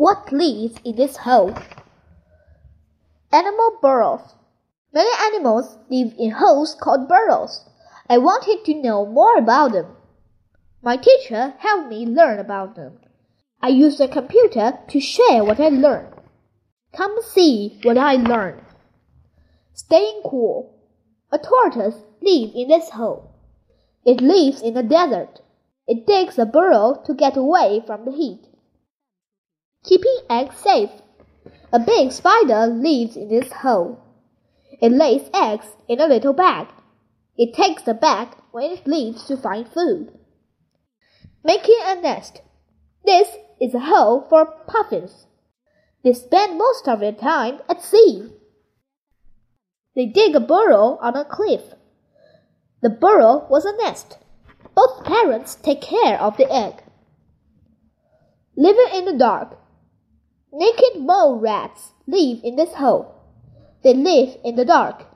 What lives in this hole? Animal burrows. Many animals live in holes called burrows. I wanted to know more about them. My teacher helped me learn about them. I used a computer to share what I learned. Come see what I learned. Staying cool. A tortoise lives in this hole. It lives in the desert. It digs a burrow to get away from the heat. Keeping eggs safe. A big spider lives in this hole. It lays eggs in a little bag. It takes the bag when it leaves to find food. Making a nest. This is a hole for puffins. They spend most of their time at sea. They dig a burrow on a cliff. The burrow was a nest. Both parents take care of the egg. Living in the dark. Naked mole rats live in this hole. They live in the dark.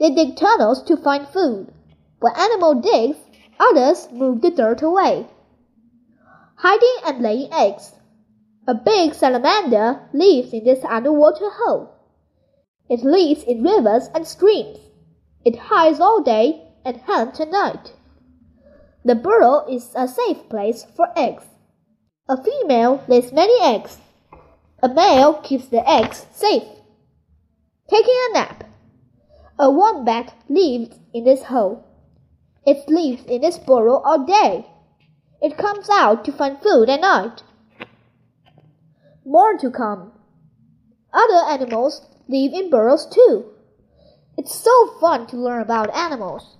They dig tunnels to find food. When animal digs, others move the dirt away. Hiding and laying eggs. A big salamander lives in this underwater hole. It lives in rivers and streams. It hides all day and hunts at night. The burrow is a safe place for eggs. A female lays many eggs. A male keeps the eggs safe. Taking a nap. A wombat lives in this hole. It sleeps in this burrow all day. It comes out to find food at night. More to come. Other animals live in burrows too. It's so fun to learn about animals.